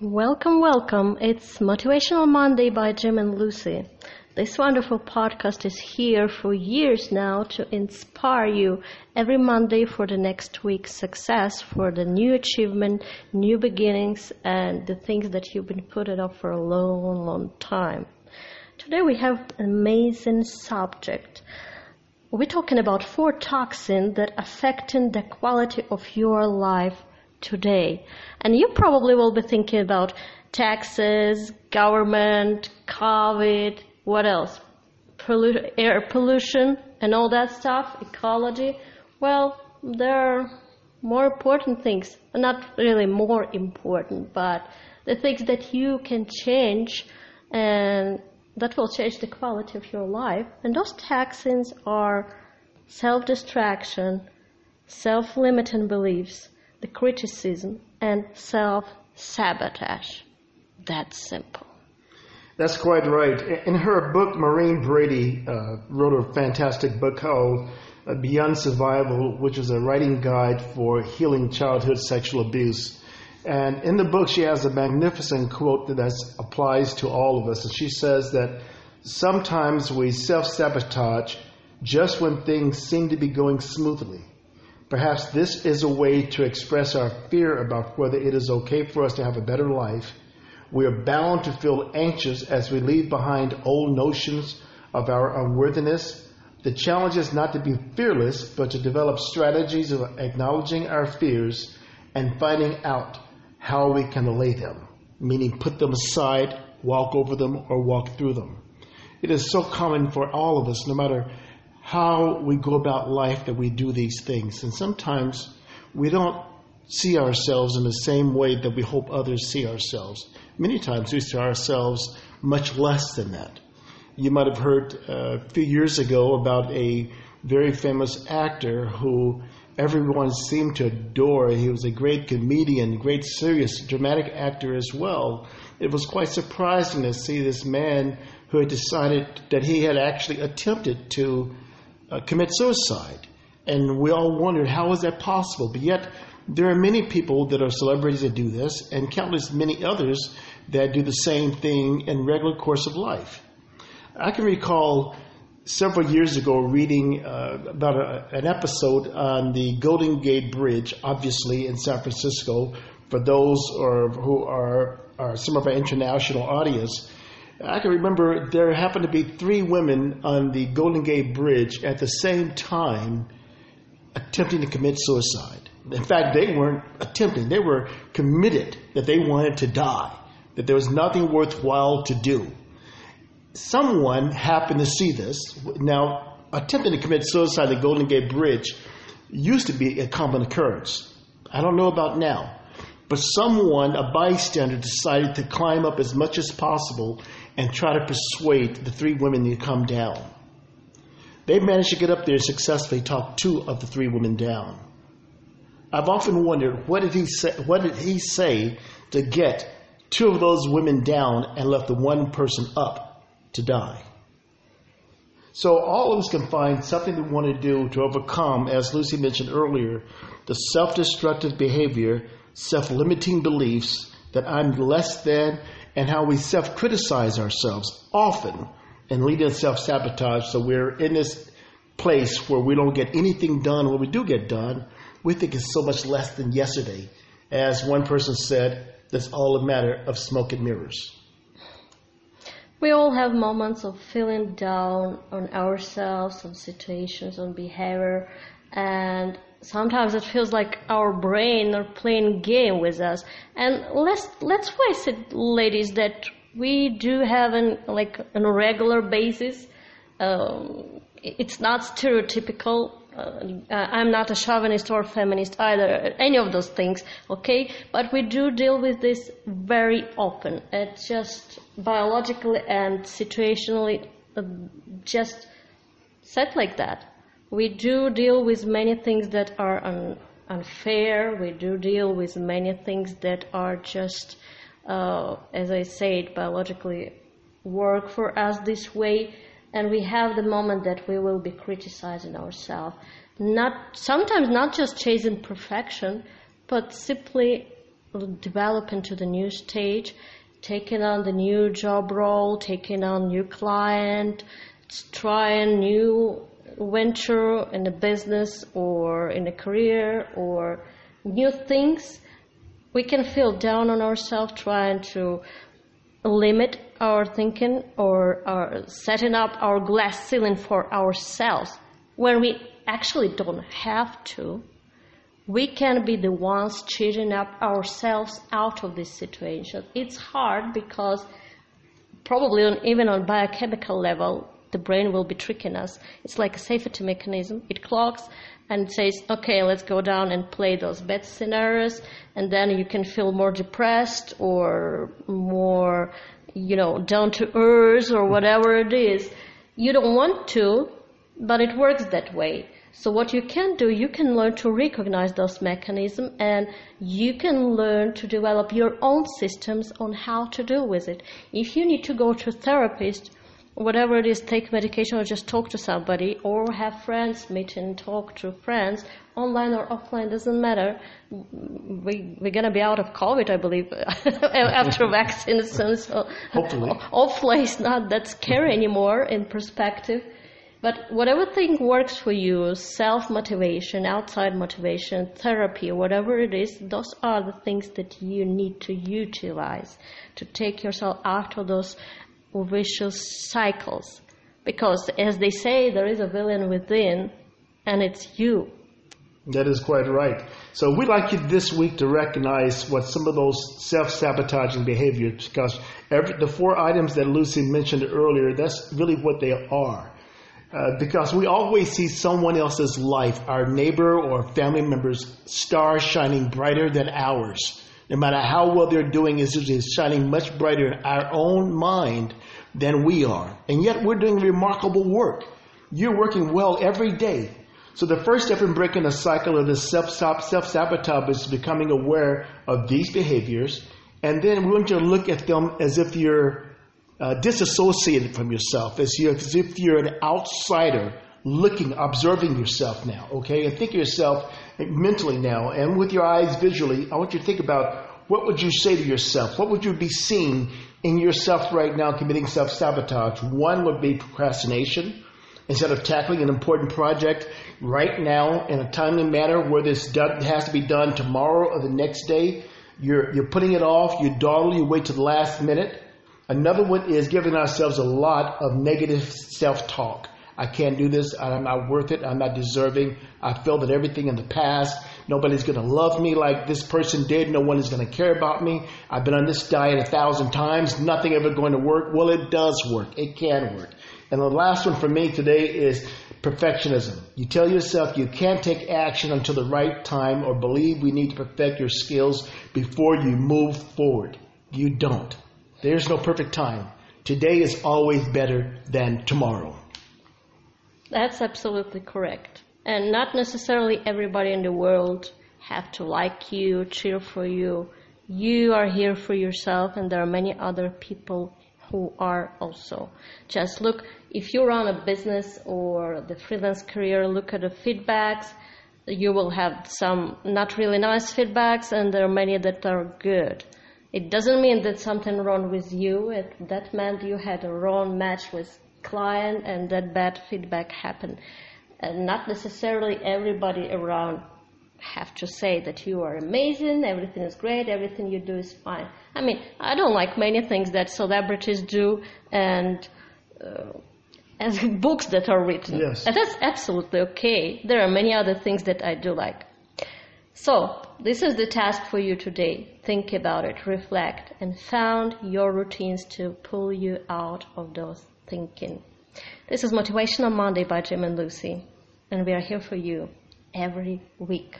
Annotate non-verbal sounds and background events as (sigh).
Welcome, welcome. It's Motivational Monday by Jim and Lucy. This wonderful podcast is here for years now to inspire you every Monday for the next week's success, for the new achievement, new beginnings, and the things that you've been putting off for a long, long time. Today we have an amazing subject. We're talking about four toxins that affecting the quality of your life today. And you probably will be thinking about taxes, government, COVID, what else? Pollu- air pollution and all that stuff, ecology. Well, there are more important things. Not really more important, but the things that you can change and that will change the quality of your life. And those toxins are self distraction, self limiting beliefs, the criticism, and self sabotage. That's simple. That's quite right. In her book, Maureen Brady uh, wrote a fantastic book called uh, Beyond Survival, which is a writing guide for healing childhood sexual abuse. And in the book, she has a magnificent quote that applies to all of us. And she says that sometimes we self sabotage just when things seem to be going smoothly. Perhaps this is a way to express our fear about whether it is okay for us to have a better life. We are bound to feel anxious as we leave behind old notions of our unworthiness. The challenge is not to be fearless, but to develop strategies of acknowledging our fears and finding out how we can allay them, meaning put them aside, walk over them, or walk through them. It is so common for all of us, no matter how we go about life that we do these things. And sometimes we don't see ourselves in the same way that we hope others see ourselves. Many times we see ourselves much less than that. You might have heard uh, a few years ago about a very famous actor who everyone seemed to adore. He was a great comedian, great serious dramatic actor as well. It was quite surprising to see this man who had decided that he had actually attempted to uh, commit suicide. And we all wondered, how is that possible? But yet, there are many people that are celebrities that do this, and countless many others that do the same thing in regular course of life. I can recall several years ago reading uh, about a, an episode on the Golden Gate Bridge, obviously in San Francisco, for those or, who are, are some of our international audience. I can remember there happened to be three women on the Golden Gate Bridge at the same time attempting to commit suicide. In fact, they weren't attempting, they were committed that they wanted to die, that there was nothing worthwhile to do. Someone happened to see this. Now, attempting to commit suicide at the Golden Gate Bridge used to be a common occurrence. I don't know about now. But someone, a bystander, decided to climb up as much as possible and try to persuade the three women to come down. They managed to get up there and successfully talk two of the three women down. I've often wondered what did he say, what did he say to get two of those women down and left the one person up to die. So all of us can find something we want to do to overcome, as Lucy mentioned earlier, the self-destructive behavior, self-limiting beliefs that I'm less than and how we self criticize ourselves often and lead to self sabotage. So we're in this place where we don't get anything done. When we do get done, we think it's so much less than yesterday. As one person said, that's all a matter of smoke and mirrors. We all have moments of feeling down on ourselves, on situations, on behavior, and sometimes it feels like our brain are playing game with us. And let's let's face it, ladies, that we do have an like on a regular basis. Um, it's not stereotypical. Uh, I'm not a chauvinist or feminist either, any of those things, okay? But we do deal with this very often. It's just biologically and situationally uh, just set like that we do deal with many things that are un- unfair. We do deal with many things that are just, uh, as I said, biologically work for us this way. And we have the moment that we will be criticizing ourselves. Not sometimes not just chasing perfection, but simply develop into the new stage, taking on the new job role, taking on new client, trying new venture in a business or in a career or new things, we can feel down on ourselves trying to limit our thinking or our setting up our glass ceiling for ourselves when we actually don't have to. We can be the ones cheating up ourselves out of this situation. It's hard because probably on, even on biochemical level, the brain will be tricking us. It's like a safety mechanism. It clocks and says, okay, let's go down and play those bad scenarios, and then you can feel more depressed or more, you know, down to earth or whatever it is. You don't want to, but it works that way. So what you can do, you can learn to recognize those mechanisms and you can learn to develop your own systems on how to deal with it. If you need to go to a therapist, whatever it is, take medication or just talk to somebody or have friends meet and talk to friends, online or offline, doesn't matter. We, we're going to be out of COVID, I believe, (laughs) after (laughs) vaccination. So hopefully. (laughs) Hopefully it's not that scary anymore in perspective. But whatever thing works for you, self-motivation, outside motivation, therapy, whatever it is, those are the things that you need to utilize to take yourself out of those vicious cycles. Because as they say, there is a villain within, and it's you. That is quite right. So we'd like you this week to recognize what some of those self-sabotaging behaviors, because every, the four items that Lucy mentioned earlier, that's really what they are. Uh, because we always see someone else's life, our neighbor or family member's star shining brighter than ours. No matter how well they're doing, it's is shining much brighter in our own mind than we are. And yet we're doing remarkable work. You're working well every day. So the first step in breaking the cycle of this self-sabotage is becoming aware of these behaviors. And then we want you to look at them as if you're uh, disassociated from yourself, as, you, as if you're an outsider looking, observing yourself now, okay? And think of yourself mentally now, and with your eyes visually, I want you to think about what would you say to yourself? What would you be seeing in yourself right now committing self sabotage? One would be procrastination. Instead of tackling an important project right now in a timely manner where this has to be done tomorrow or the next day, you're, you're putting it off, you dawdle, you wait to the last minute. Another one is giving ourselves a lot of negative self talk. I can't do this. I'm not worth it. I'm not deserving. I feel that everything in the past, nobody's going to love me like this person did. No one is going to care about me. I've been on this diet a thousand times. Nothing ever going to work. Well, it does work. It can work. And the last one for me today is perfectionism. You tell yourself you can't take action until the right time or believe we need to perfect your skills before you move forward. You don't. There's no perfect time. Today is always better than tomorrow. That's absolutely correct. And not necessarily everybody in the world have to like you, cheer for you. You are here for yourself and there are many other people who are also. Just look, if you run a business or the freelance career, look at the feedbacks. You will have some not really nice feedbacks and there are many that are good. It doesn't mean that something wrong with you. It, that meant you had a wrong match with client and that bad feedback happened. And not necessarily everybody around have to say that you are amazing, everything is great, everything you do is fine. I mean, I don't like many things that celebrities do and uh, as (laughs) books that are written. Yes. And that's absolutely okay. There are many other things that I do like. So, this is the task for you today. Think about it, reflect, and found your routines to pull you out of those thinking. This is Motivational Monday by Jim and Lucy, and we are here for you every week.